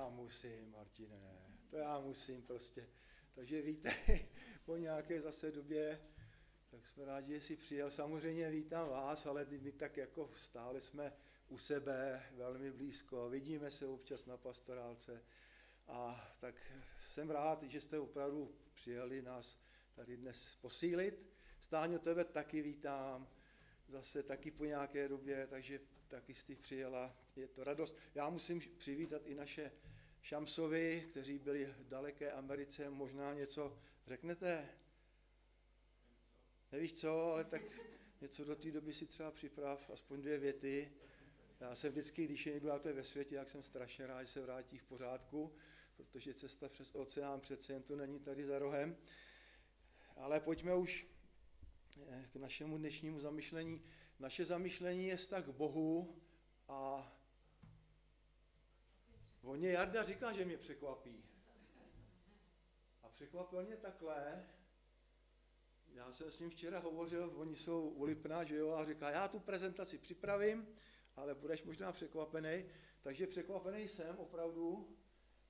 já musím, Martine, to já musím prostě. Takže víte, po nějaké zase době, tak jsme rádi, že jsi přijel. Samozřejmě vítám vás, ale my tak jako stále jsme u sebe, velmi blízko, vidíme se občas na pastorálce. A tak jsem rád, že jste opravdu přijeli nás tady dnes posílit. Stáňo, tebe taky vítám, zase taky po nějaké době, takže taky jsi přijela, je to radost. Já musím přivítat i naše Šamsovi, kteří byli v daleké Americe, možná něco řeknete? Nevíš co, ale tak něco do té doby si třeba připrav, aspoň dvě věty. Já jsem vždycky, když je někdo takhle ve světě, jak jsem strašně rád, že se vrátí v pořádku, protože cesta přes oceán přece jen to není tady za rohem. Ale pojďme už eh, k našemu dnešnímu zamyšlení. Naše zamyšlení je vztah k Bohu a on je Jarda říká, že mě překvapí. A překvapil mě takhle, já jsem s ním včera hovořil, oni jsou u Lipna, že jo, a říká, já tu prezentaci připravím, ale budeš možná překvapený, takže překvapený jsem opravdu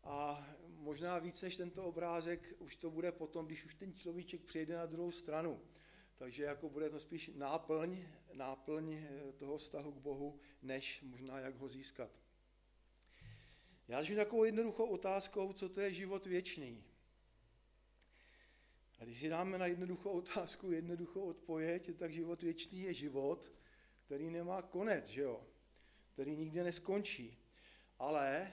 a možná víc než tento obrázek už to bude potom, když už ten človíček přijde na druhou stranu. Takže jako bude to spíš náplň, náplň eh, toho vztahu k Bohu, než možná jak ho získat. Já začnu takovou jednoduchou otázkou, co to je život věčný. A když si dáme na jednoduchou otázku jednoduchou odpověď, tak život věčný je život, který nemá konec, že jo? který nikdy neskončí. Ale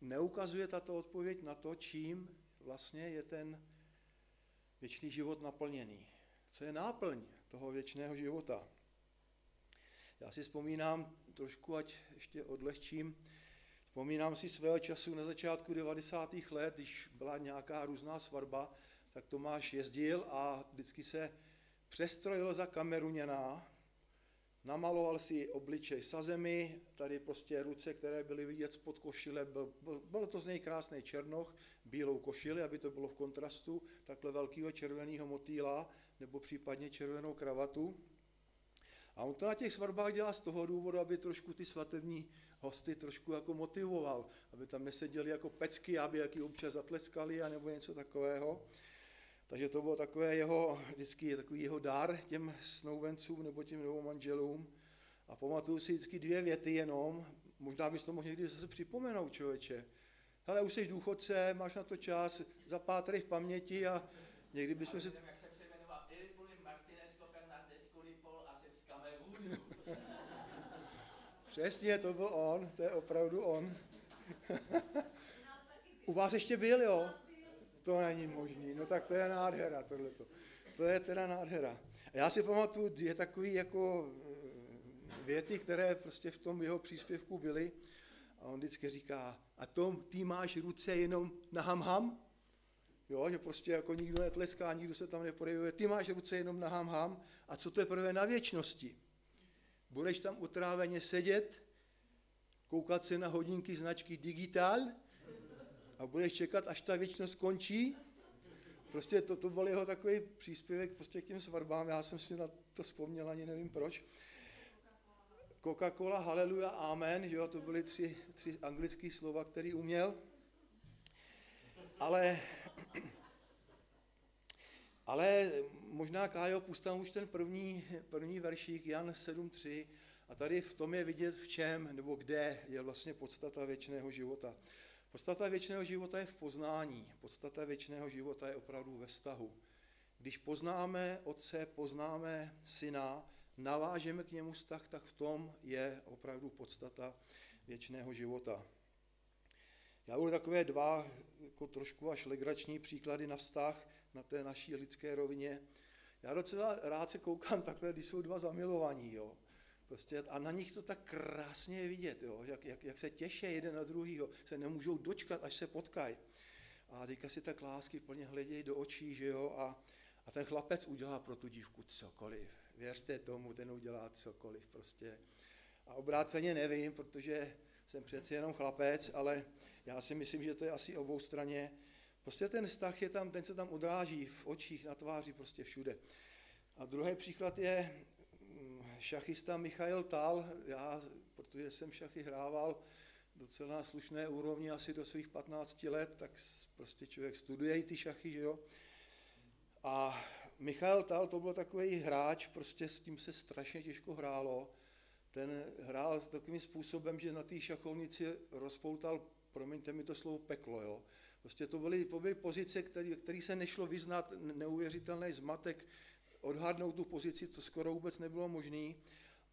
neukazuje tato odpověď na to, čím vlastně je ten věčný život naplněný. Co je náplň toho věčného života? Já si vzpomínám trošku, ať ještě odlehčím, vzpomínám si svého času na začátku 90. let, když byla nějaká různá svatba, tak Tomáš jezdil a vždycky se přestrojil za kameruněná, namaloval si obličej sazemi, tady prostě ruce, které byly vidět spod košile, byl, byl, byl to z něj krásný černoch, bílou košili, aby to bylo v kontrastu, takhle velkého červeného motýla, nebo případně červenou kravatu. A on to na těch svatbách dělá z toho důvodu, aby trošku ty svatební hosty trošku jako motivoval, aby tam neseděli jako pecky, aby jaký občas zatleskali, nebo něco takového. Takže to bylo takové jeho, vždycky takový jeho dar těm snoubencům nebo těm novou manželům. A pamatuju si vždycky dvě věty jenom, možná bys to mohl někdy zase připomenout, člověče. Ale už jsi důchodce, máš na to čas, zapátrej v paměti a někdy bychom si... Jak se chce jmenovat, Martinesco Fernandez Kulipol a jsem z Kamerunu. Přesně, to byl on, to je opravdu on. U vás ještě byl, jo? to není možný, no tak to je nádhera tohleto. To je teda nádhera. A já si pamatuju dvě takové jako eh, věty, které prostě v tom jeho příspěvku byly. A on vždycky říká, a to ty máš ruce jenom na ham ham? Jo, že prostě jako nikdo netleská, nikdo se tam neprojevuje. Ty máš ruce jenom na ham ham. A co to je prvé na věčnosti? Budeš tam utráveně sedět, koukat se na hodinky značky Digital a budeš čekat, až ta věčnost skončí. Prostě to, to byl jeho takový příspěvek prostě k těm svatbám, já jsem si na to vzpomněl, ani nevím proč. Coca-Cola, haleluja, amen, že jo, to byly tři, tři anglické slova, který uměl. Ale, ale možná Kájo, pustám už ten první, první veršík, Jan 7.3, a tady v tom je vidět v čem, nebo kde je vlastně podstata věčného života. Podstata věčného života je v poznání. Podstata věčného života je opravdu ve vztahu. Když poznáme Otce, poznáme Syna, navážeme k němu vztah, tak v tom je opravdu podstata věčného života. Já budu takové dva jako trošku až legrační příklady na vztah na té naší lidské rovině. Já docela rád se koukám takhle, když jsou dva zamilovaní. Jo. Prostě a na nich to tak krásně je vidět, jo? Jak, jak, jak se těší jeden na druhýho, se nemůžou dočkat, až se potkají. A teďka si tak lásky plně hledějí do očí, že jo, a, a ten chlapec udělá pro tu dívku cokoliv. Věřte tomu, ten udělá cokoliv prostě. A obráceně nevím, protože jsem přeci jenom chlapec, ale já si myslím, že to je asi obou straně. Prostě ten vztah je tam, ten se tam odráží v očích, na tváři, prostě všude. A druhý příklad je šachista Michail Tal, já, protože jsem šachy hrával, docela slušné úrovni, asi do svých 15 let, tak prostě člověk studuje i ty šachy, že jo. A Michal Tal to byl takový hráč, prostě s tím se strašně těžko hrálo. Ten hrál takovým způsobem, že na té šachovnici rozpoutal, promiňte mi to slovo, peklo, jo. Prostě to byly, to byly pozice, který, který se nešlo vyznat, neuvěřitelný zmatek, odhadnout tu pozici, to skoro vůbec nebylo možné.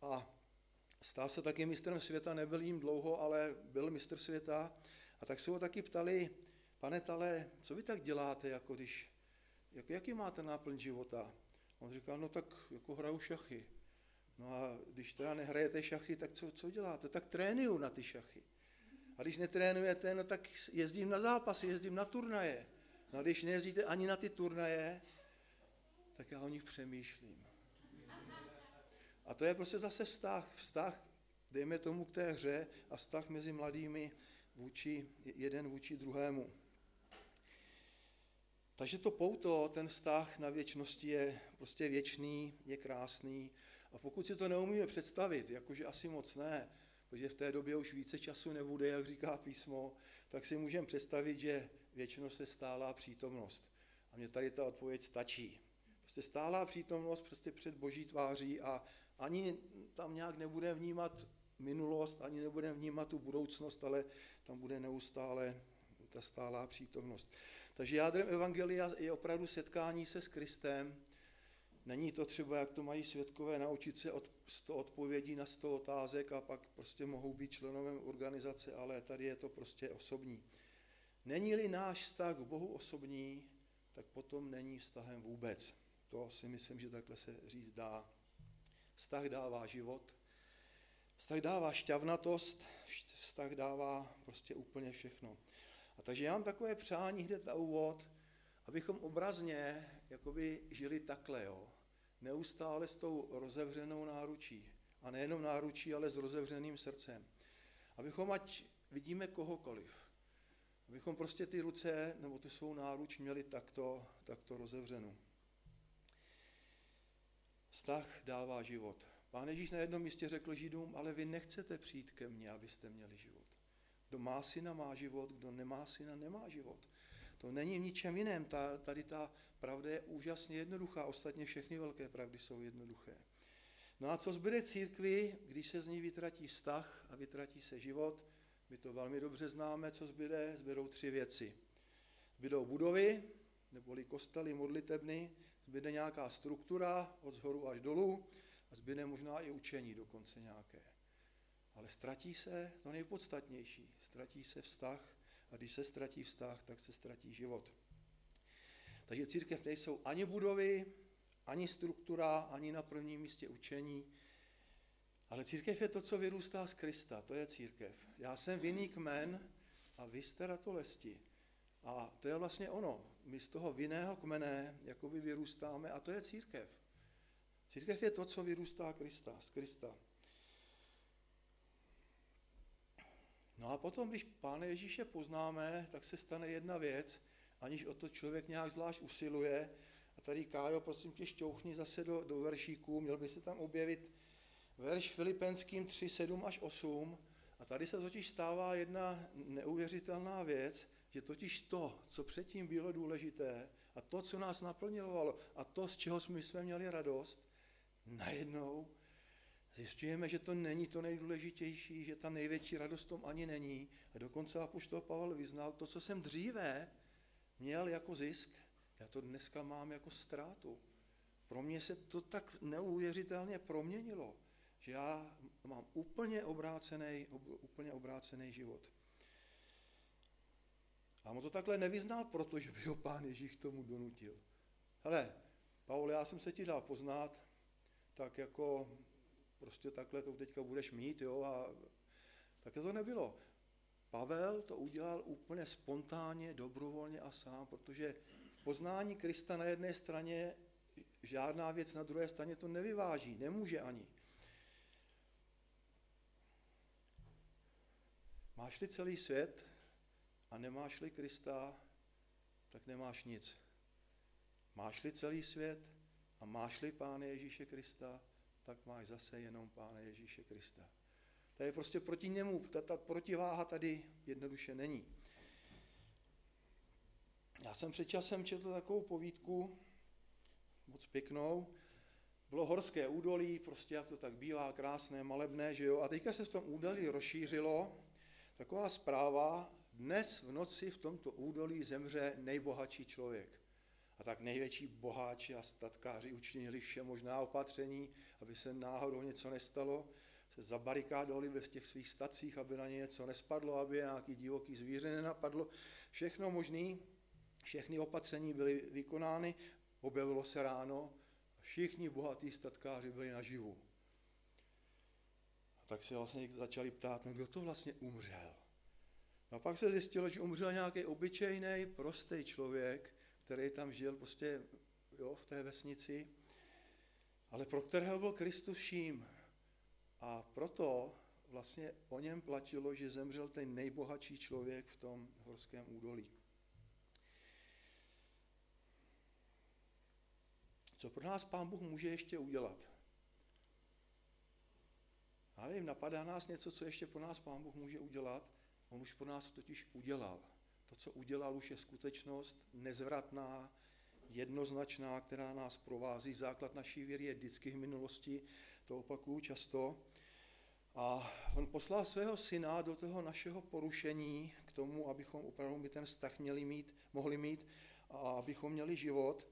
A Stál se taky mistrem světa, nebyl jim dlouho, ale byl mistr světa. A tak se ho taky ptali, pane Tale, co vy tak děláte, jako když, jak, jaký máte náplň života? On říkal, no tak jako hraju šachy. No a když teda nehrajete šachy, tak co, co děláte? Tak trénuju na ty šachy. A když netrénujete, no tak jezdím na zápasy, jezdím na turnaje. No a když nejezdíte ani na ty turnaje, tak já o nich přemýšlím. A to je prostě zase vztah, vztah, dejme tomu k té hře a vztah mezi mladými vůči, jeden vůči druhému. Takže to pouto, ten vztah na věčnosti je prostě věčný, je krásný. A pokud si to neumíme představit, jakože asi moc ne, protože v té době už více času nebude, jak říká písmo, tak si můžeme představit, že věčnost je stálá přítomnost. A mě tady ta odpověď stačí. Prostě stálá přítomnost prostě před boží tváří a ani tam nějak nebude vnímat minulost, ani nebude vnímat tu budoucnost, ale tam bude neustále ta stálá přítomnost. Takže jádrem Evangelia je opravdu setkání se s Kristem. Není to třeba, jak to mají svědkové, naučit se od 100 odpovědí na 100 otázek a pak prostě mohou být členovem organizace, ale tady je to prostě osobní. Není-li náš vztah k Bohu osobní, tak potom není vztahem vůbec. To si myslím, že takhle se říct dá. Vztah dává život, vztah dává šťavnatost, vztah dává prostě úplně všechno. A takže já mám takové přání hned na úvod, abychom obrazně jakoby žili takhle, jo. Neustále s tou rozevřenou náručí. A nejenom náručí, ale s rozevřeným srdcem. Abychom, ať vidíme kohokoliv, abychom prostě ty ruce nebo tu svou náruč měli takto, takto rozevřenou. Vztah dává život. Pán Ježíš na jednom místě řekl Židům, ale vy nechcete přijít ke mně, abyste měli život. Kdo má syna, má život, kdo nemá syna, nemá život. To není v ničem jiném. Ta, tady ta pravda je úžasně jednoduchá. Ostatně všechny velké pravdy jsou jednoduché. No a co zbyde církvi, když se z ní vytratí vztah a vytratí se život? My to velmi dobře známe, co zbyde. Zbydou tři věci. Zbydou budovy, neboli kostely, modlitebny, zbyde nějaká struktura od zhoru až dolů a zbyde možná i učení dokonce nějaké. Ale ztratí se to nejpodstatnější, ztratí se vztah a když se ztratí vztah, tak se ztratí život. Takže církev nejsou ani budovy, ani struktura, ani na prvním místě učení, ale církev je to, co vyrůstá z Krista, to je církev. Já jsem vinný kmen a vy jste ratolesti. A to je vlastně ono. My z toho vinného kmene jakoby vyrůstáme a to je církev. Církev je to, co vyrůstá Krista, z Krista. No a potom, když Pána Ježíše poznáme, tak se stane jedna věc, aniž o to člověk nějak zvlášť usiluje. A tady, Kájo, prosím tě, šťouchni zase do, do veršíků, měl by se tam objevit verš Filipenským 3, 7 až 8. A tady se totiž stává jedna neuvěřitelná věc, že totiž to, co předtím bylo důležité a to, co nás naplňovalo a to, z čeho jsme, měli radost, najednou zjišťujeme, že to není to nejdůležitější, že ta největší radost tom ani není. A dokonce Apoštol Pavel vyznal, to, co jsem dříve měl jako zisk, já to dneska mám jako ztrátu. Pro mě se to tak neuvěřitelně proměnilo, že já mám úplně obrácený, úplně obrácený život. A on to takhle nevyznal, protože by ho pán Ježíš k tomu donutil. Hele, Pavel, já jsem se ti dal poznat, tak jako prostě takhle to teďka budeš mít, jo, a tak to nebylo. Pavel to udělal úplně spontánně, dobrovolně a sám, protože v poznání Krista na jedné straně žádná věc na druhé straně to nevyváží, nemůže ani. Máš-li celý svět, a nemáš-li Krista, tak nemáš nic. Máš-li celý svět a máš-li Pána Ježíše Krista, tak máš zase jenom Pána Ježíše Krista. To je prostě proti němu, ta, ta protiváha tady jednoduše není. Já jsem před časem četl takovou povídku, moc pěknou, bylo horské údolí, prostě jak to tak bývá, krásné, malebné, že jo. A teďka se v tom údolí rozšířilo taková zpráva, dnes v noci v tomto údolí zemře nejbohatší člověk. A tak největší boháči a statkáři učinili vše možná opatření, aby se náhodou něco nestalo, se zabarikádovali ve těch svých stacích, aby na ně něco nespadlo, aby nějaký divoký zvíře nenapadlo. Všechno možné, všechny opatření byly vykonány, objevilo se ráno a všichni bohatí statkáři byli naživu. A tak se vlastně začali ptát, no kdo to vlastně umřel. A pak se zjistilo, že umřel nějaký obyčejný, prostý člověk, který tam žil prostě jo, v té vesnici, ale pro kterého byl Kristus vším. A proto vlastně o něm platilo, že zemřel ten nejbohatší člověk v tom horském údolí. Co pro nás Pán Bůh může ještě udělat? Já nevím, napadá nás něco, co ještě pro nás Pán Bůh může udělat? On už pro nás totiž udělal. To, co udělal, už je skutečnost nezvratná, jednoznačná, která nás provází. Základ naší víry je vždycky v minulosti, to opakuju často. A on poslal svého syna do toho našeho porušení k tomu, abychom opravdu my ten vztah měli mít, mohli mít a abychom měli život.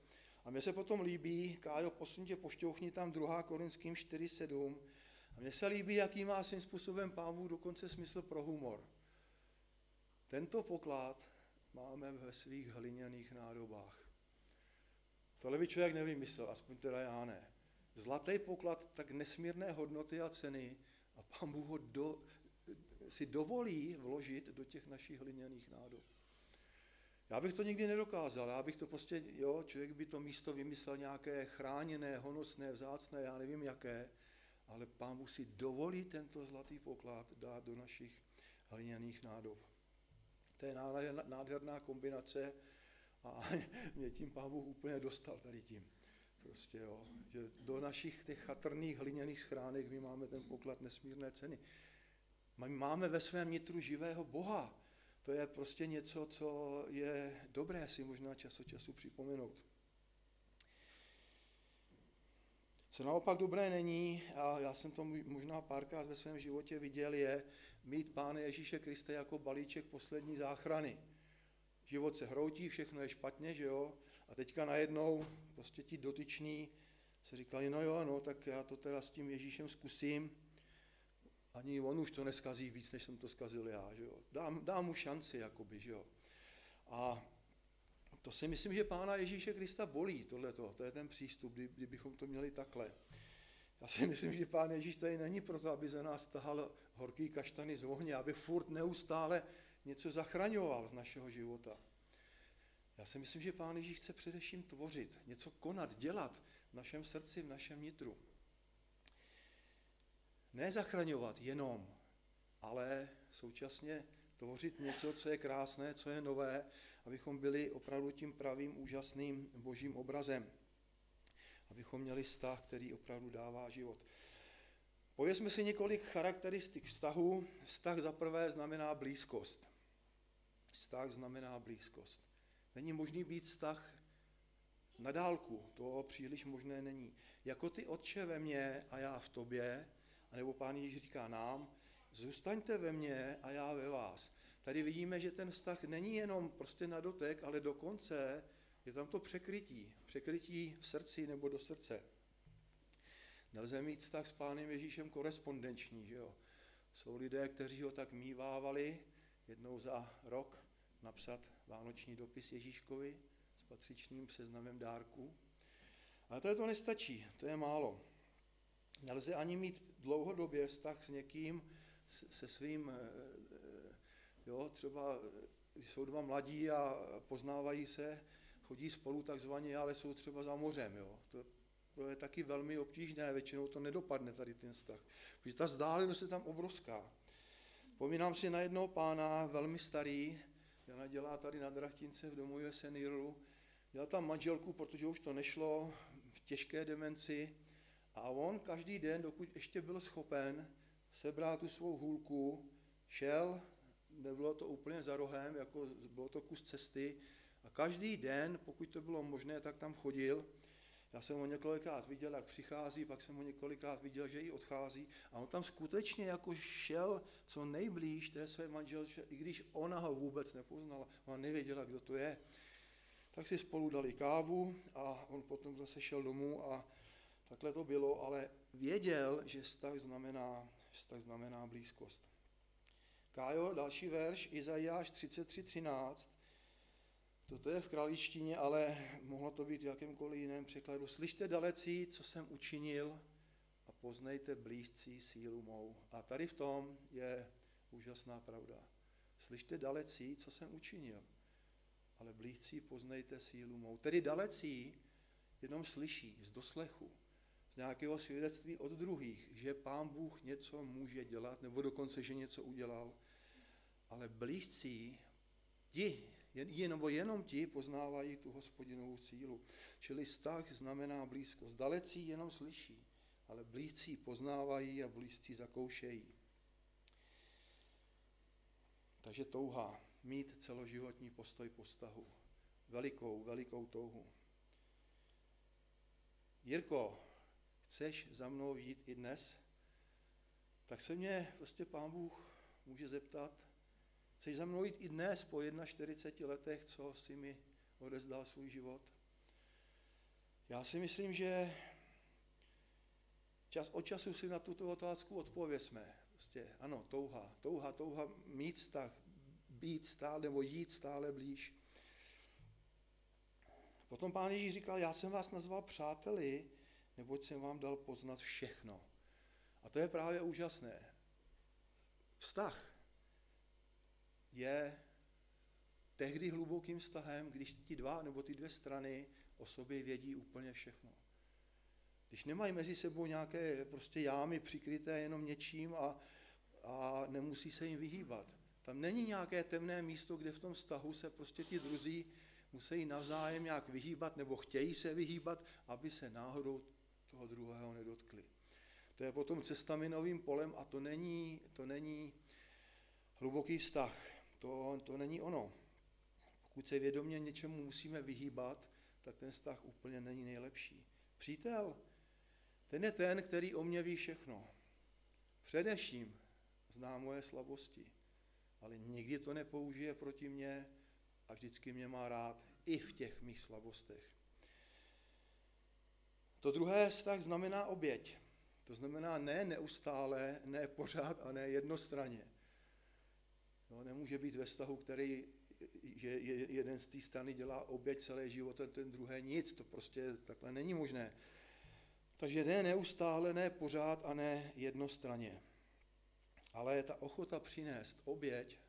A mně se potom líbí, Kájo, posun tě pošťouchni tam 2. Korinským 4.7. A mně se líbí, jaký má svým způsobem pán dokonce smysl pro humor. Tento poklad máme ve svých hliněných nádobách. Tohle by člověk nevymyslel, aspoň teda já ne. Zlatý poklad tak nesmírné hodnoty a ceny a pán Bůh ho do, si dovolí vložit do těch našich hliněných nádob. Já bych to nikdy nedokázal, já bych to prostě, jo, člověk by to místo vymyslel nějaké chráněné, honosné, vzácné, já nevím jaké, ale pán Bůh si dovolí tento zlatý poklad dát do našich hliněných nádob. To je nádherná kombinace a mě tím pán Bůh úplně dostal tady tím. Prostě jo, že do našich těch chatrných hliněných schránek my máme ten poklad nesmírné ceny. My máme ve svém nitru živého Boha. To je prostě něco, co je dobré si možná čas od času připomenout. Co naopak dobré není, a já jsem to možná párkrát ve svém životě viděl, je mít Pána Ježíše Krista jako balíček poslední záchrany. Život se hroutí, všechno je špatně, že jo? A teďka najednou prostě ti dotyční se říkali, no jo, no, tak já to teda s tím Ježíšem zkusím. Ani on už to neskazí víc, než jsem to skazil já, že jo? Dám, dám mu šanci, jakoby, že jo? A to si myslím, že Pána Ježíše Krista bolí, tohleto, to je ten přístup, kdy, kdybychom to měli takhle. Já si myslím, že Pán Ježíš tady není proto, aby za nás tahal horký kaštany z ohně, aby furt neustále něco zachraňoval z našeho života. Já si myslím, že Pán Ježíš chce především tvořit, něco konat, dělat v našem srdci, v našem nitru. Ne zachraňovat jenom, ale současně tvořit něco, co je krásné, co je nové, abychom byli opravdu tím pravým, úžasným božím obrazem. Abychom měli vztah, který opravdu dává život. Povězme si několik charakteristik vztahu. Vztah za prvé znamená blízkost. Vztah znamená blízkost. Není možný být vztah na dálku, to příliš možné není. Jako ty otče ve mně a já v tobě, anebo pán Ježíš říká nám, zůstaňte ve mně a já ve vás. Tady vidíme, že ten vztah není jenom prostě na dotek, ale dokonce je tam to překrytí. Překrytí v srdci nebo do srdce. Nelze mít vztah s pánem Ježíšem korespondenční, že jo. Jsou lidé, kteří ho tak mývávali jednou za rok napsat vánoční dopis Ježíškovi s patřičným seznamem dárků. Ale to je to nestačí, to je málo. Nelze ani mít dlouhodobě vztah s někým, se svým, eh, jo, třeba když jsou dva mladí a poznávají se, chodí spolu takzvaně, ale jsou třeba za mořem, jo. To, to je taky velmi obtížné, většinou to nedopadne tady ten vztah. Protože ta vzdálenost je tam obrovská. Vzpomínám si na jednoho pána, velmi starý, Jana dělá tady na Drachtince v domu seniorů, měl tam manželku, protože už to nešlo, v těžké demenci a on každý den, dokud ještě byl schopen, sebral tu svou hůlku, šel, nebylo to úplně za rohem, jako bylo to kus cesty, a každý den, pokud to bylo možné, tak tam chodil. Já jsem ho několikrát viděl, jak přichází, pak jsem ho několikrát viděl, že i odchází. A on tam skutečně jako šel co nejblíž té své manželče, i když ona ho vůbec nepoznala, ona nevěděla, kdo to je. Tak si spolu dali kávu a on potom zase šel domů a takhle to bylo, ale věděl, že vztah znamená, vztah znamená blízkost. Kájo, další verš, Izajáš 33.13. Toto je v králičtině, ale mohlo to být v jakémkoliv jiném překladu. Slyšte dalecí, co jsem učinil a poznejte blízcí sílu mou. A tady v tom je úžasná pravda. Slyšte dalecí, co jsem učinil, ale blízcí poznejte sílu mou. Tedy dalecí jenom slyší z doslechu, z nějakého svědectví od druhých, že pán Bůh něco může dělat, nebo dokonce, že něco udělal. Ale blízcí, ti, jen, nebo jenom ti poznávají tu hospodinovou sílu. Čili vztah znamená blízkost. Dalecí jenom slyší, ale blízcí poznávají a blízcí zakoušejí. Takže touha, mít celoživotní postoj po vztahu. Velikou, velikou touhu. Jirko, chceš za mnou jít i dnes? Tak se mě prostě pán Bůh může zeptat, Chceš za mnou jít i dnes po 41 letech, co si mi odezdal svůj život? Já si myslím, že čas od času si na tuto otázku odpověsme. Prostě ano, touha, touha, touha mít vztah, být stále nebo jít stále blíž. Potom pán Ježíš říkal, já jsem vás nazval přáteli, neboť jsem vám dal poznat všechno. A to je právě úžasné. Vztah je tehdy hlubokým vztahem, když ti dva nebo ty dvě strany o sobě vědí úplně všechno. Když nemají mezi sebou nějaké prostě jámy přikryté jenom něčím a, a nemusí se jim vyhýbat. Tam není nějaké temné místo, kde v tom vztahu se prostě ti druzí musí navzájem nějak vyhýbat nebo chtějí se vyhýbat, aby se náhodou toho druhého nedotkli. To je potom cesta minovým polem a to není, to není hluboký vztah to, to není ono. Pokud se vědomě něčemu musíme vyhýbat, tak ten vztah úplně není nejlepší. Přítel, ten je ten, který o mě ví všechno. Především zná moje slabosti, ale nikdy to nepoužije proti mně a vždycky mě má rád i v těch mých slabostech. To druhé vztah znamená oběť. To znamená ne neustále, ne pořád a ne jednostranně. No, nemůže být ve vztahu, který že jeden z té strany dělá oběť celé život a ten druhý nic. To prostě takhle není možné. Takže ne neustále, ne pořád a ne jednostranně. Ale ta ochota přinést oběť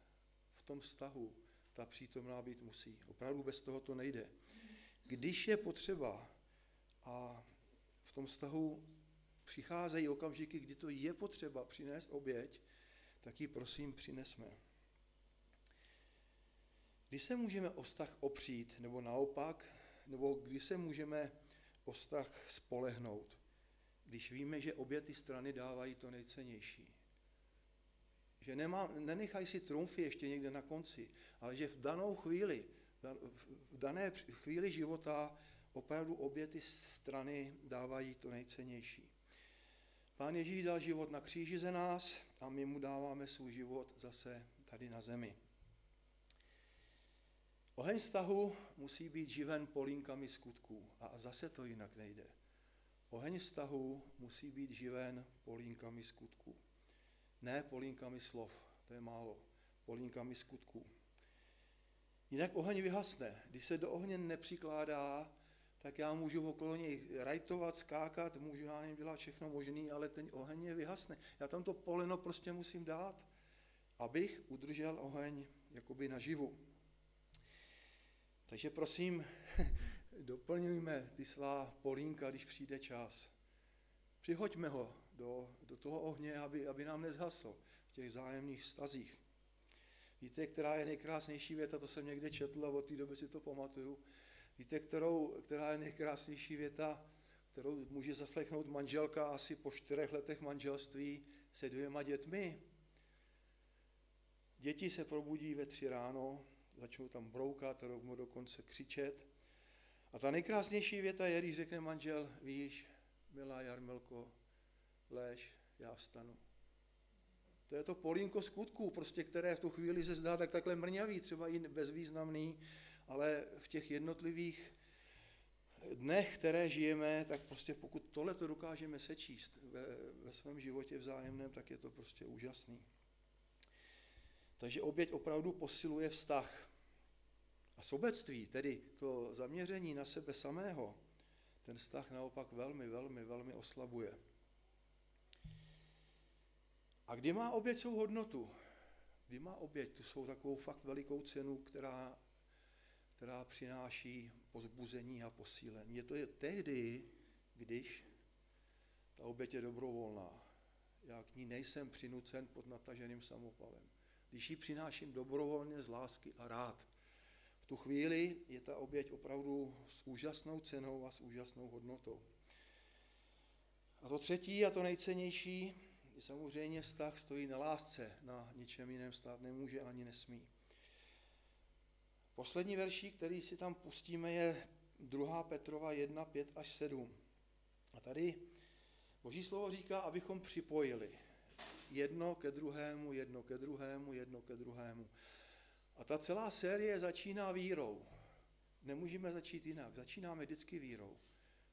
v tom vztahu, ta přítomná být musí. Opravdu bez toho to nejde. Když je potřeba a v tom vztahu přicházejí okamžiky, kdy to je potřeba přinést oběť, tak ji prosím přinesme. Kdy se můžeme o vztah opřít, nebo naopak, nebo kdy se můžeme o vztah spolehnout, když víme, že obě ty strany dávají to nejcennější. Že nemá, nenechaj si trumfy ještě někde na konci, ale že v danou chvíli, v dané chvíli života opravdu obě ty strany dávají to nejcennější. Pán Ježíš dal život na kříži ze nás a my mu dáváme svůj život zase tady na zemi. Oheň vztahu musí být živen polínkami skutků a zase to jinak nejde. Oheň vztahu musí být živen polínkami skutků. Ne polínkami slov, to je málo, polínkami skutků. Jinak oheň vyhasne. Když se do ohně nepřikládá, tak já můžu okolo něj rajtovat, skákat, můžu já nevím dělat všechno možné, ale ten oheň je vyhasne. Já tam to poleno prostě musím dát, abych udržel oheň jakoby naživu. Takže prosím, doplňujme ty svá polínka, když přijde čas. Přihoďme ho do, do toho ohně, aby, aby nám nezhasl v těch zájemných stazích. Víte, která je nejkrásnější věta, to jsem někde četl a od té doby si to pamatuju. Víte, kterou, která je nejkrásnější věta, kterou může zaslechnout manželka asi po čtyřech letech manželství? se dvěma dětmi. Děti se probudí ve tři ráno, začnou tam broukat, rovnou dokonce křičet. A ta nejkrásnější věta je, když řekne manžel, víš, milá Jarmelko, lež, já vstanu. To je to polínko skutků, prostě, které v tu chvíli se zdá tak takhle mrňavý, třeba i bezvýznamný, ale v těch jednotlivých dnech, které žijeme, tak prostě pokud tohle to dokážeme sečíst ve, ve svém životě vzájemném, tak je to prostě úžasný. Takže oběť opravdu posiluje vztah. A sobectví, tedy to zaměření na sebe samého, ten vztah naopak velmi, velmi, velmi oslabuje. A kdy má oběť svou hodnotu? Kdy má oběť tu svou takovou fakt velikou cenu, která, která přináší pozbuzení a posílení? Je to je tehdy, když ta oběť je dobrovolná. Já k ní nejsem přinucen pod nataženým samopalem. Když ji přináším dobrovolně z lásky a rád. V tu chvíli je ta oběť opravdu s úžasnou cenou a s úžasnou hodnotou. A to třetí a to nejcennější, samozřejmě vztah stojí na lásce, na ničem jiném stát nemůže ani nesmí. Poslední verší, který si tam pustíme, je 2. Petrova 1, 5 až 7. A tady Boží slovo říká, abychom připojili jedno ke druhému, jedno ke druhému, jedno ke druhému. A ta celá série začíná vírou. Nemůžeme začít jinak. Začínáme vždycky vírou.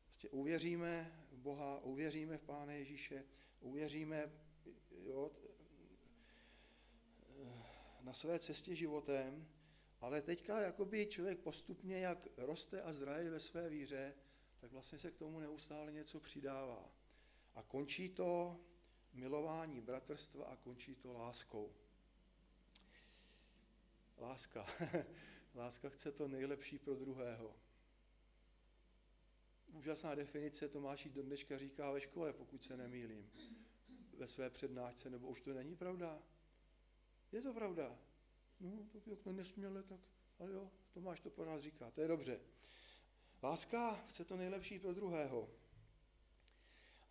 Prostě uvěříme v Boha, uvěříme v Pána Ježíše, uvěříme jo, na své cestě životem, ale teďka jakoby člověk postupně, jak roste a zdraje ve své víře, tak vlastně se k tomu neustále něco přidává. A končí to milování bratrstva a končí to láskou. Láska. Láska chce to nejlepší pro druhého. Úžasná definice Tomáší do dneška říká ve škole, pokud se nemýlím ve své přednášce, nebo už to není pravda? Je to pravda. No, tak jak to nesměle, tak, ale jo, Tomáš to pořád říká, to je dobře. Láska chce to nejlepší pro druhého.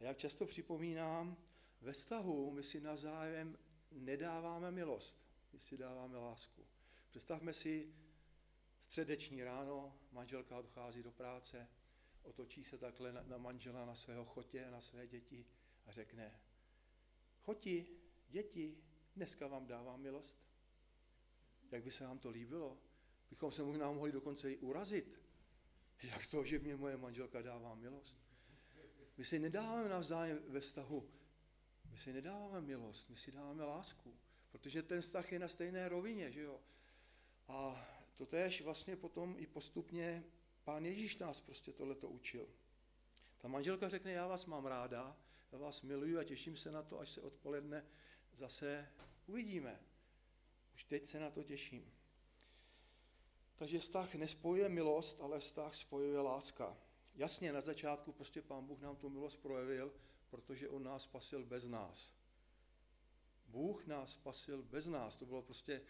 A jak často připomínám, ve vztahu my si navzájem nedáváme milost, my si dáváme lásku. Představme si středeční ráno, manželka odchází do práce, otočí se takhle na, manžela, na svého chotě, na své děti a řekne, Choti, děti, dneska vám dávám milost. Jak by se vám to líbilo? Bychom se možná mohli dokonce i urazit. Jak to, že mě moje manželka dává milost? My si nedáváme navzájem ve vztahu, my si nedáváme milost, my si dáváme lásku, protože ten vztah je na stejné rovině, že jo? A to též vlastně potom i postupně pán Ježíš nás prostě tohleto učil. Ta manželka řekne, já vás mám ráda, já vás miluji a těším se na to, až se odpoledne zase uvidíme. Už teď se na to těším. Takže vztah nespojuje milost, ale vztah spojuje láska. Jasně, na začátku prostě pán Bůh nám tu milost projevil, protože on nás spasil bez nás. Bůh nás spasil bez nás. To bylo prostě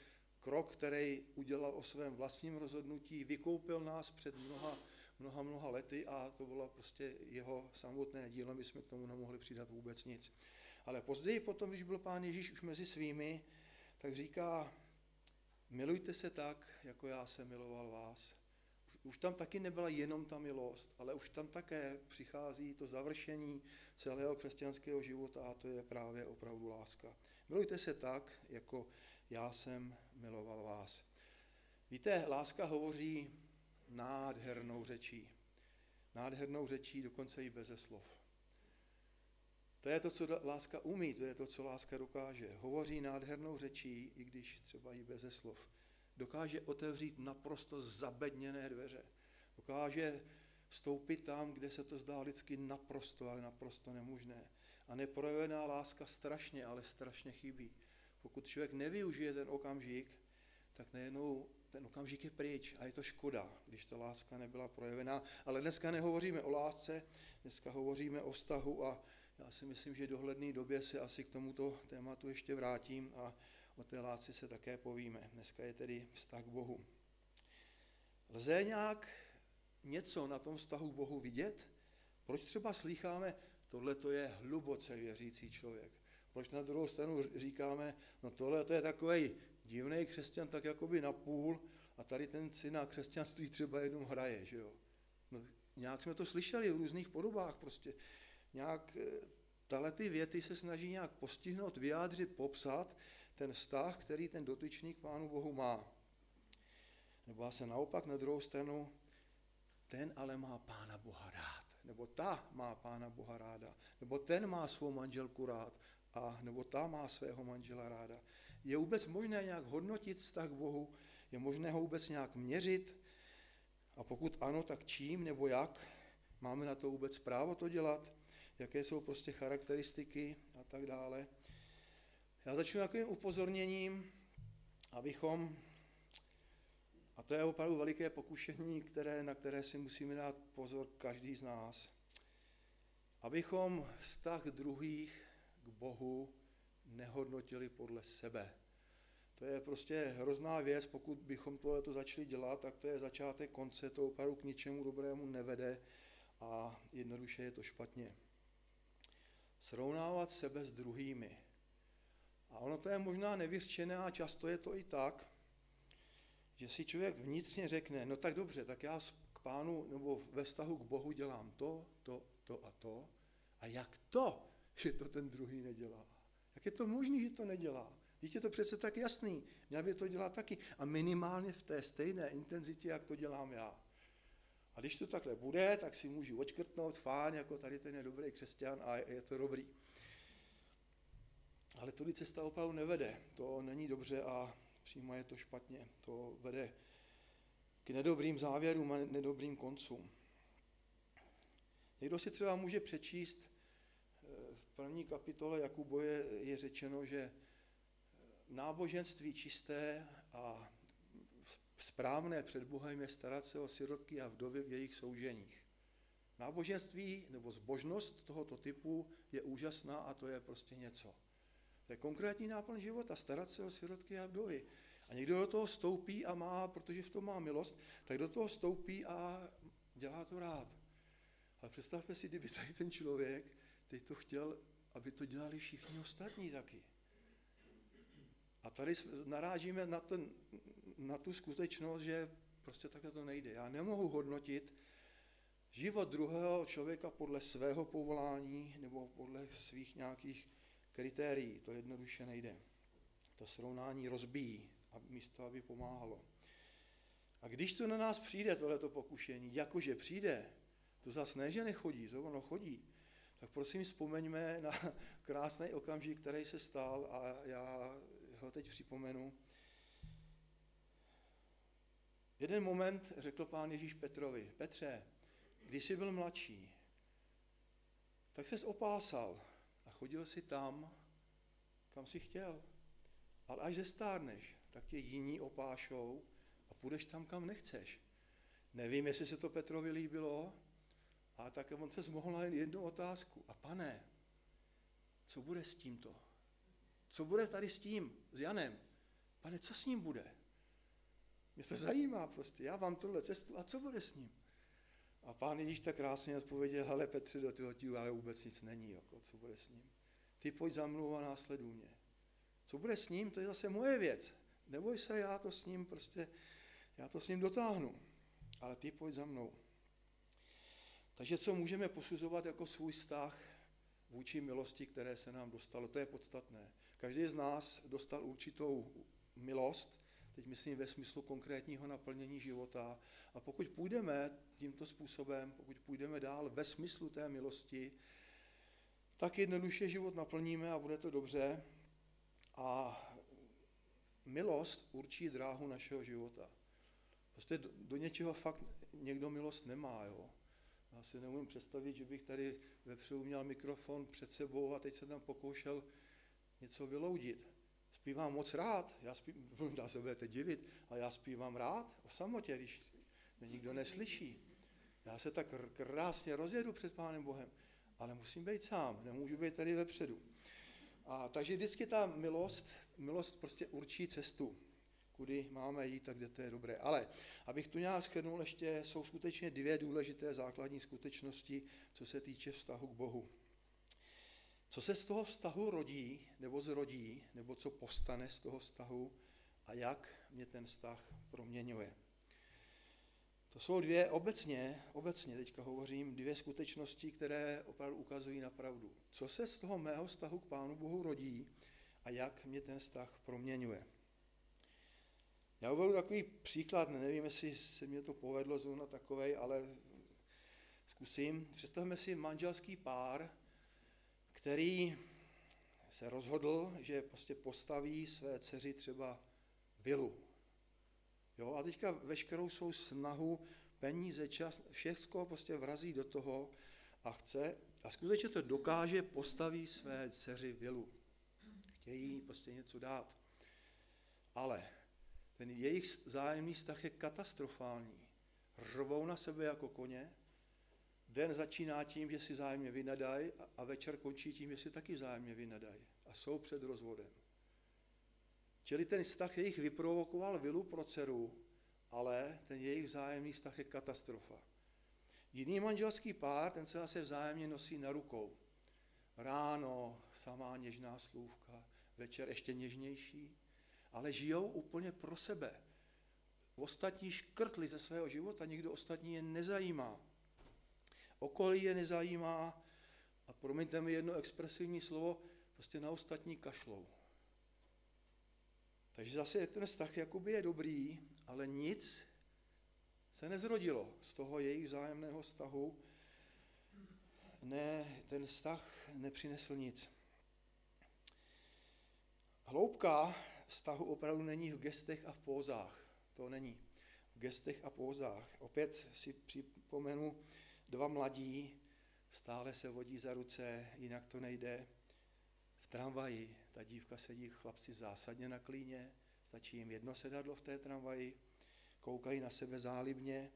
krok, který udělal o svém vlastním rozhodnutí, vykoupil nás před mnoha mnoha, mnoha lety a to bylo prostě jeho samotné dílo, my jsme k tomu nemohli přidat vůbec nic. Ale později potom, když byl pán Ježíš už mezi svými, tak říká, milujte se tak, jako já jsem miloval vás. Už tam taky nebyla jenom ta milost, ale už tam také přichází to završení celého křesťanského života a to je právě opravdu láska. Milujte se tak, jako já jsem miloval vás. Víte, láska hovoří nádhernou řečí. Nádhernou řečí dokonce i beze slov. To je to, co láska umí, to je to, co láska dokáže. Hovoří nádhernou řečí, i když třeba i beze slov. Dokáže otevřít naprosto zabedněné dveře. Dokáže vstoupit tam, kde se to zdá lidsky naprosto, ale naprosto nemožné. A neprojevená láska strašně, ale strašně chybí. Pokud člověk nevyužije ten okamžik, tak najednou ten okamžik je pryč a je to škoda, když ta láska nebyla projevená. Ale dneska nehovoříme o lásce, dneska hovoříme o vztahu a já si myslím, že v dohledné době se asi k tomuto tématu ještě vrátím a o té lásce se také povíme. Dneska je tedy vztah k Bohu. Lze nějak něco na tom vztahu k Bohu vidět? Proč třeba slýcháme, tohle to je hluboce věřící člověk? Proč na druhou stranu říkáme, no tohle to je takový divný křesťan, tak jakoby na půl, a tady ten si na křesťanství třeba jenom hraje, že jo. No, nějak jsme to slyšeli v různých podobách prostě. Nějak eh, tahle ty věty se snaží nějak postihnout, vyjádřit, popsat ten vztah, který ten dotyčný k Pánu Bohu má. Nebo se naopak na druhou stranu, ten ale má Pána Boha rád. Nebo ta má Pána Boha ráda. Nebo ten má svou manželku rád. A nebo ta má svého manžela ráda. Je vůbec možné nějak hodnotit vztah k Bohu? Je možné ho vůbec nějak měřit? A pokud ano, tak čím nebo jak? Máme na to vůbec právo to dělat? Jaké jsou prostě charakteristiky a tak dále? Já začnu takovým upozorněním, abychom, a to je opravdu veliké pokušení, které, na které si musíme dát pozor každý z nás, abychom vztah druhých k Bohu nehodnotili podle sebe. To je prostě hrozná věc, pokud bychom tohle začali dělat, tak to je začátek konce, to opravdu k ničemu dobrému nevede a jednoduše je to špatně. Srovnávat sebe s druhými. A ono to je možná nevyřčené a často je to i tak, že si člověk vnitřně řekne, no tak dobře, tak já k pánu nebo ve vztahu k Bohu dělám to, to, to a to. A jak to, že to ten druhý nedělá? Jak je to možné, že to nedělá? Dítě to přece tak jasný. Měl by to dělat taky. A minimálně v té stejné intenzitě, jak to dělám já. A když to takhle bude, tak si můžu očkrtnout, fán, jako tady ten je dobrý křesťan a je to dobrý. Ale tudy cesta opravdu nevede. To není dobře a přímo je to špatně. To vede k nedobrým závěrům a nedobrým koncům. Někdo si třeba může přečíst eh, v první kapitole Jakuboje je řečeno, že náboženství čisté a správné před Bohem je starat se o sirotky a vdovy v jejich souženích. Náboženství nebo zbožnost tohoto typu je úžasná a to je prostě něco. To je konkrétní náplň života, starat se o sirotky a vdovy. A někdo do toho stoupí a má, protože v tom má milost, tak do toho stoupí a dělá to rád. Ale představte si, kdyby tady ten člověk teď to chtěl, aby to dělali všichni ostatní taky. A tady narážíme na, ten, na tu skutečnost, že prostě takhle to nejde. Já nemohu hodnotit život druhého člověka podle svého povolání nebo podle svých nějakých kritérií. To jednoduše nejde. To srovnání rozbíjí, místo aby pomáhalo. A když to na nás přijde, tohleto pokušení, jakože přijde, to zase ne, že nechodí, to ono chodí, tak prosím vzpomeňme na krásný okamžik, který se stal a já ho teď připomenu. Jeden moment řekl pán Ježíš Petrovi, Petře, když jsi byl mladší, tak ses opásal a chodil si tam, kam si chtěl. Ale až zestárneš, tak tě jiní opášou a půjdeš tam, kam nechceš. Nevím, jestli se to Petrovi líbilo, a tak on se zmohl na jednu otázku. A pane, co bude s tímto? Co bude tady s tím, s Janem? Pane, co s ním bude? Mě to zajímá prostě, já vám tohle cestu a co bude s ním? A pán Ježíš tak krásně odpověděl, hele Petře, do toho tíhu, ale vůbec nic není, jako, co bude s ním. Ty pojď za mnou a následuj mě. Co bude s ním, to je zase moje věc. Neboj se, já to s ním prostě, já to s ním dotáhnu. Ale ty pojď za mnou. Takže co můžeme posuzovat jako svůj vztah vůči milosti, které se nám dostalo, to je podstatné. Každý z nás dostal určitou milost, teď myslím ve smyslu konkrétního naplnění života. A pokud půjdeme tímto způsobem, pokud půjdeme dál ve smyslu té milosti, tak jednoduše život naplníme a bude to dobře. A milost určí dráhu našeho života. Prostě do, něčeho fakt někdo milost nemá. Jo? Já si neumím představit, že bych tady vepředu měl mikrofon před sebou a teď se tam pokoušel něco vyloudit. Zpívám moc rád, já zpívám, dá se budete divit, ale já zpívám rád o samotě, když mě nikdo neslyší. Já se tak krásně rozjedu před Pánem Bohem, ale musím být sám, nemůžu být tady vepředu. A takže vždycky ta milost, milost prostě určí cestu, kudy máme jít tak kde to je dobré. Ale abych tu nějak schrnul, ještě jsou skutečně dvě důležité základní skutečnosti, co se týče vztahu k Bohu. Co se z toho vztahu rodí, nebo zrodí, nebo co povstane z toho vztahu a jak mě ten vztah proměňuje. To jsou dvě obecně, obecně teďka hovořím, dvě skutečnosti, které opravdu ukazují na pravdu. Co se z toho mého vztahu k Pánu Bohu rodí a jak mě ten vztah proměňuje. Já uvedu takový příklad, nevím, jestli se mě to povedlo zrovna takovej, ale zkusím. Představme si manželský pár, který se rozhodl, že prostě postaví své dceři třeba vilu. Jo, a teďka veškerou svou snahu, peníze, čas, všechno prostě vrazí do toho a chce, a skutečně to dokáže, postaví své dceři vilu. Chtějí prostě něco dát. Ale ten jejich zájemný vztah je katastrofální. Rvou na sebe jako koně, den začíná tím, že si zájemně vynadají a večer končí tím, že si taky zájemně vynadají a jsou před rozvodem. Čili ten vztah jejich vyprovokoval vilu pro dceru, ale ten jejich vzájemný vztah je katastrofa. Jiný manželský pár, ten se zase vzájemně nosí na rukou. Ráno samá něžná slůvka, večer ještě něžnější, ale žijou úplně pro sebe. Ostatní škrtli ze svého života, nikdo ostatní je nezajímá. Okolí je nezajímá a promiňte mi jedno expresivní slovo, prostě na ostatní kašlou. Takže zase ten vztah jakoby je dobrý, ale nic se nezrodilo z toho jejich vzájemného vztahu. Ne, ten vztah nepřinesl nic. Hloubka vztahu opravdu není v gestech a v pózách. To není. V gestech a pózách. Opět si připomenu dva mladí, stále se vodí za ruce, jinak to nejde. V tramvaji ta dívka sedí chlapci zásadně na klíně, stačí jim jedno sedadlo v té tramvaji, koukají na sebe zálibně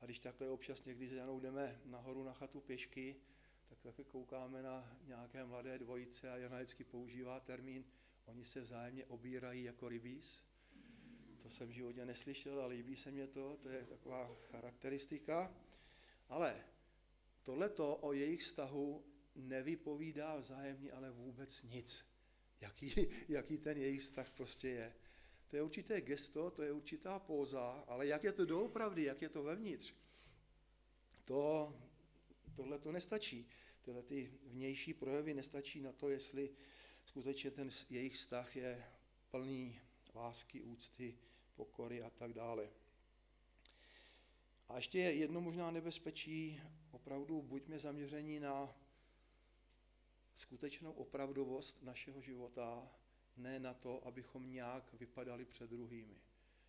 a když takhle občas někdy s Janou jdeme nahoru na chatu pěšky, tak také koukáme na nějaké mladé dvojice a Jana vždycky používá termín Oni se vzájemně obírají jako rybíz. To jsem v životě neslyšel, ale líbí se mě to, to je taková charakteristika. Ale tohleto o jejich vztahu nevypovídá vzájemně ale vůbec nic. Jaký, jaký ten jejich vztah prostě je. To je určité gesto, to je určitá póza, ale jak je to doopravdy, jak je to vevnitř, to, tohle to nestačí. Tyhle ty vnější projevy nestačí na to, jestli skutečně ten jejich vztah je plný lásky, úcty, pokory a tak dále. A ještě je jedno možná nebezpečí, opravdu buďme zaměření na skutečnou opravdovost našeho života, ne na to, abychom nějak vypadali před druhými.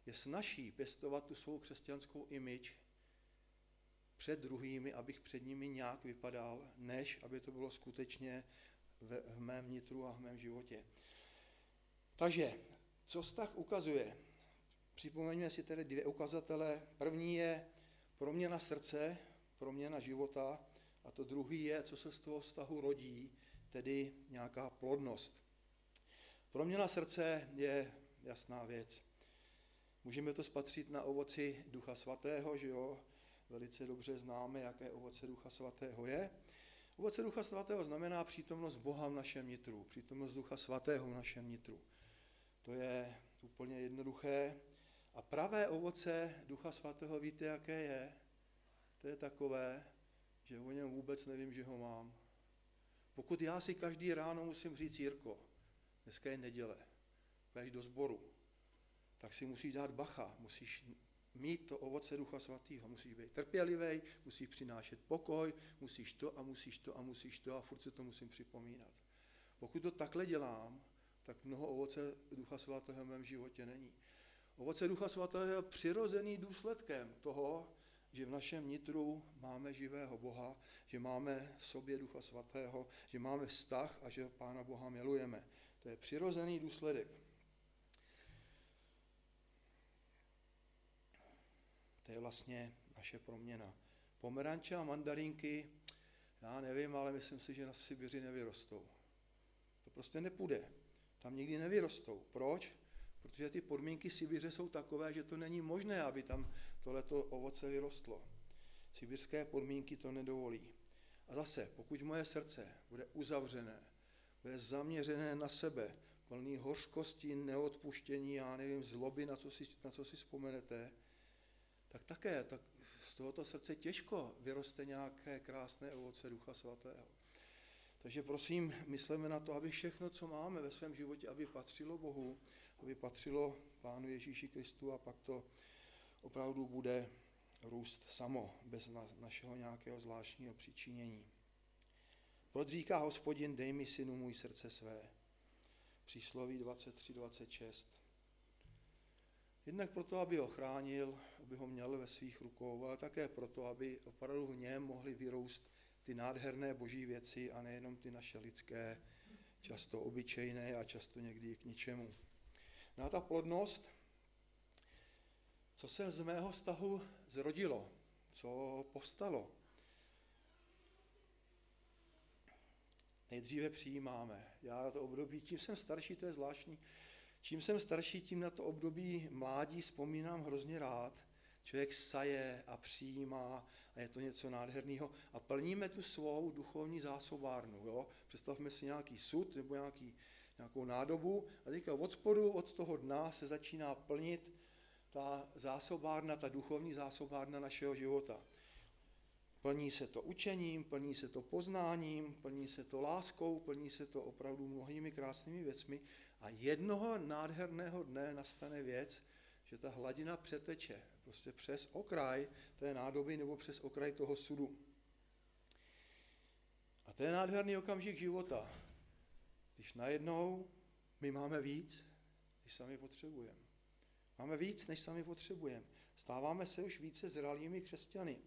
Je snažší pěstovat tu svou křesťanskou image před druhými, abych před nimi nějak vypadal, než aby to bylo skutečně v, mém vnitru a v mém životě. Takže, co vztah ukazuje? Připomeňme si tedy dvě ukazatele. První je proměna srdce, proměna života a to druhý je, co se z toho vztahu rodí, tedy nějaká plodnost. Proměna srdce je jasná věc. Můžeme to spatřit na ovoci Ducha Svatého, že jo? Velice dobře známe, jaké ovoce Ducha Svatého je. Ovoce Ducha Svatého znamená přítomnost Boha v našem nitru, přítomnost Ducha Svatého v našem nitru. To je úplně jednoduché. A pravé ovoce Ducha Svatého víte, jaké je? To je takové, že o něm vůbec nevím, že ho mám. Pokud já si každý ráno musím říct, Jirko, dneska je neděle, půjdeš do sboru, tak si musíš dát bacha, musíš mít to ovoce Ducha Svatého. Musíš být trpělivý, musíš přinášet pokoj, musíš to a musíš to a musíš to a furt se to musím připomínat. Pokud to takhle dělám, tak mnoho ovoce Ducha Svatého v mém životě není. Ovoce Ducha Svatého je přirozený důsledkem toho, že v našem nitru máme živého Boha, že máme v sobě Ducha Svatého, že máme vztah a že Pána Boha milujeme. To je přirozený důsledek. To je vlastně naše proměna. Pomeranče a mandarinky, já nevím, ale myslím si, že na Sibiři nevyrostou. To prostě nepůjde. Tam nikdy nevyrostou. Proč? Protože ty podmínky Sibiře jsou takové, že to není možné, aby tam tohleto ovoce vyrostlo. Sibirské podmínky to nedovolí. A zase, pokud moje srdce bude uzavřené, bude zaměřené na sebe, plný hořkosti, neodpuštění, já nevím, zloby, na co si, na co si vzpomenete, tak také tak z tohoto srdce těžko vyroste nějaké krásné ovoce Ducha Svatého. Takže prosím, myslíme na to, aby všechno, co máme ve svém životě, aby patřilo Bohu, aby patřilo Pánu Ježíši Kristu a pak to opravdu bude růst samo, bez na, našeho nějakého zvláštního přičinění. Proč říká hospodin, dej mi synu můj srdce své? Přísloví 23.26. Jednak proto, aby ho chránil, aby ho měl ve svých rukou, ale také proto, aby opravdu v něm mohly vyrůst ty nádherné boží věci a nejenom ty naše lidské, často obyčejné a často někdy k ničemu. No a ta plodnost, co se z mého vztahu zrodilo, co povstalo. Nejdříve přijímáme. Já na to období, čím jsem starší, to je zvláštní, čím jsem starší, tím na to období mládí vzpomínám hrozně rád. Člověk saje a přijímá a je to něco nádherného. A plníme tu svou duchovní zásobárnu. Jo? Představme si nějaký sud nebo nějaký, nějakou nádobu a teďka od spodu, od toho dna se začíná plnit ta zásobárna, ta duchovní zásobárna našeho života. Plní se to učením, plní se to poznáním, plní se to láskou, plní se to opravdu mnohými krásnými věcmi a jednoho nádherného dne nastane věc, že ta hladina přeteče prostě přes okraj té nádoby nebo přes okraj toho sudu. A to je nádherný okamžik života, když najednou my máme víc, než sami potřebujeme. Máme víc, než sami potřebujeme. Stáváme se už více zralými křesťany.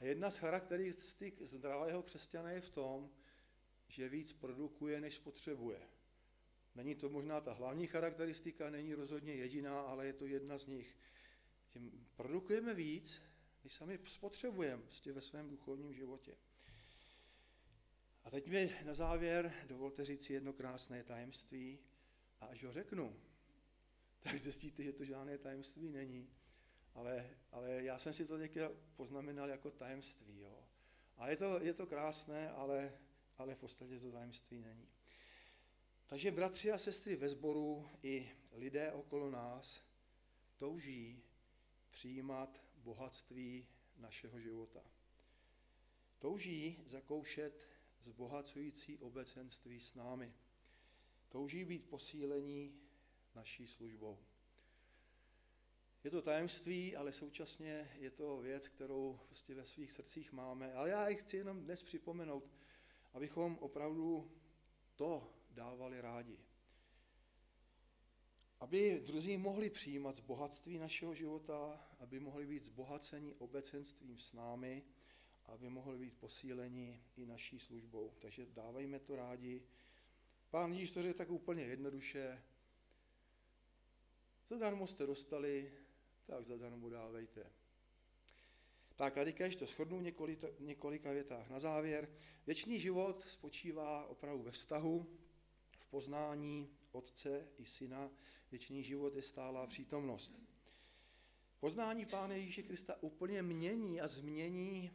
A jedna z charakteristik zdralého křesťana je v tom, že víc produkuje, než spotřebuje. Není to možná ta hlavní charakteristika, není rozhodně jediná, ale je to jedna z nich. Že produkujeme víc, než sami spotřebujeme prostě ve svém duchovním životě. A teď mi na závěr dovolte říct jedno krásné tajemství a až ho řeknu, tak zjistíte, že to žádné tajemství není. Ale, ale já jsem si to teďka poznamenal jako tajemství. Jo. A je to, je to krásné, ale, ale v podstatě to tajemství není. Takže bratři a sestry ve sboru i lidé okolo nás touží přijímat bohatství našeho života. Touží zakoušet zbohacující obecenství s námi. Touží být posílení naší službou. Je to tajemství, ale současně je to věc, kterou prostě ve svých srdcích máme. Ale já ich chci jenom dnes připomenout, abychom opravdu to dávali rádi. Aby druzí mohli přijímat z bohatství našeho života, aby mohli být zbohaceni obecenstvím s námi, aby mohli být posíleni i naší službou. Takže dávejme to rádi. Pán Ježíš to řekl tak úplně jednoduše, Zadarmo jste dostali, tak zadarmo dávejte. Tak a teďka ještě shodnu několika, několika větách na závěr. Věčný život spočívá opravdu ve vztahu, v poznání Otce i Syna. Věčný život je stálá přítomnost. Poznání Pána Ježíše Krista úplně mění a změní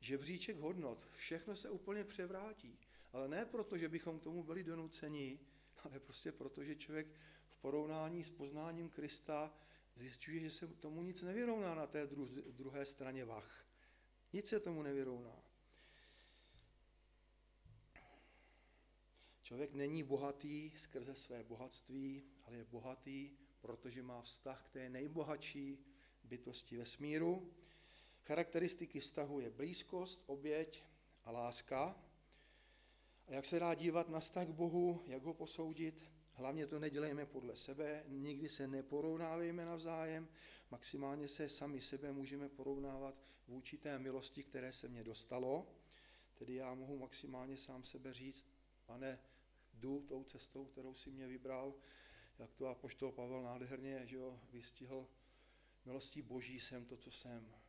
žebříček hodnot. Všechno se úplně převrátí. Ale ne proto, že bychom k tomu byli donuceni, ale prostě proto, že člověk porovnání s poznáním Krista zjišťuje, že se tomu nic nevyrovná na té druhé straně vach. Nic se tomu nevyrovná. Člověk není bohatý skrze své bohatství, ale je bohatý, protože má vztah k té nejbohatší bytosti vesmíru. Charakteristiky vztahu je blízkost, oběť a láska. A jak se dá dívat na vztah k Bohu, jak ho posoudit? Hlavně to nedělejme podle sebe, nikdy se neporovnávejme navzájem, maximálně se sami sebe můžeme porovnávat vůči té milosti, které se mně dostalo. Tedy já mohu maximálně sám sebe říct, pane, jdu tou cestou, kterou si mě vybral, jak to apoštol Pavel nádherně že jo, vystihl, milostí boží jsem to, co jsem.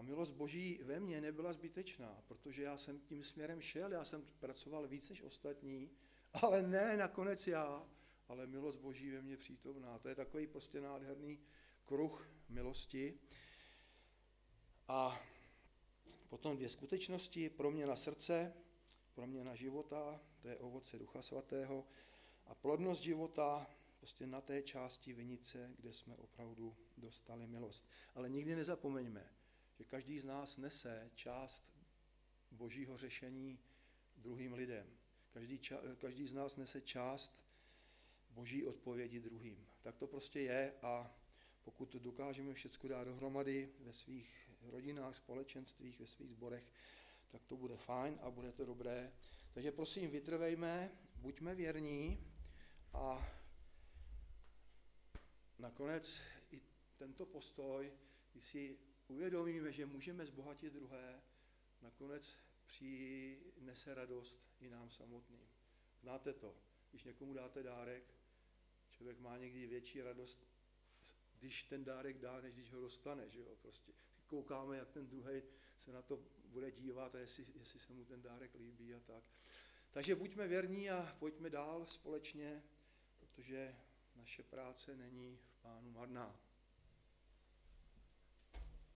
A milost boží ve mně nebyla zbytečná, protože já jsem tím směrem šel, já jsem pracoval víc než ostatní, ale ne nakonec já, ale milost Boží ve mně přítomná. To je takový prostě nádherný kruh milosti. A potom dvě skutečnosti, proměna srdce, proměna života, to je ovoce Ducha Svatého, a plodnost života prostě na té části vinice, kde jsme opravdu dostali milost. Ale nikdy nezapomeňme, že každý z nás nese část božího řešení druhým lidem. Každý, ča, každý z nás nese část boží odpovědi druhým. Tak to prostě je a pokud dokážeme všechno dát dohromady ve svých rodinách, společenstvích, ve svých zborech, tak to bude fajn a bude to dobré. Takže prosím, vytrvejme, buďme věrní a nakonec i tento postoj, když si uvědomíme, že můžeme zbohatit druhé, nakonec přinese radost i nám samotným. Znáte to, když někomu dáte dárek, člověk má někdy větší radost, když ten dárek dá, než když ho dostane, že jo, prostě. Koukáme, jak ten druhý se na to bude dívat a jestli, jestli se mu ten dárek líbí a tak. Takže buďme věrní a pojďme dál společně, protože naše práce není v Pánu marná.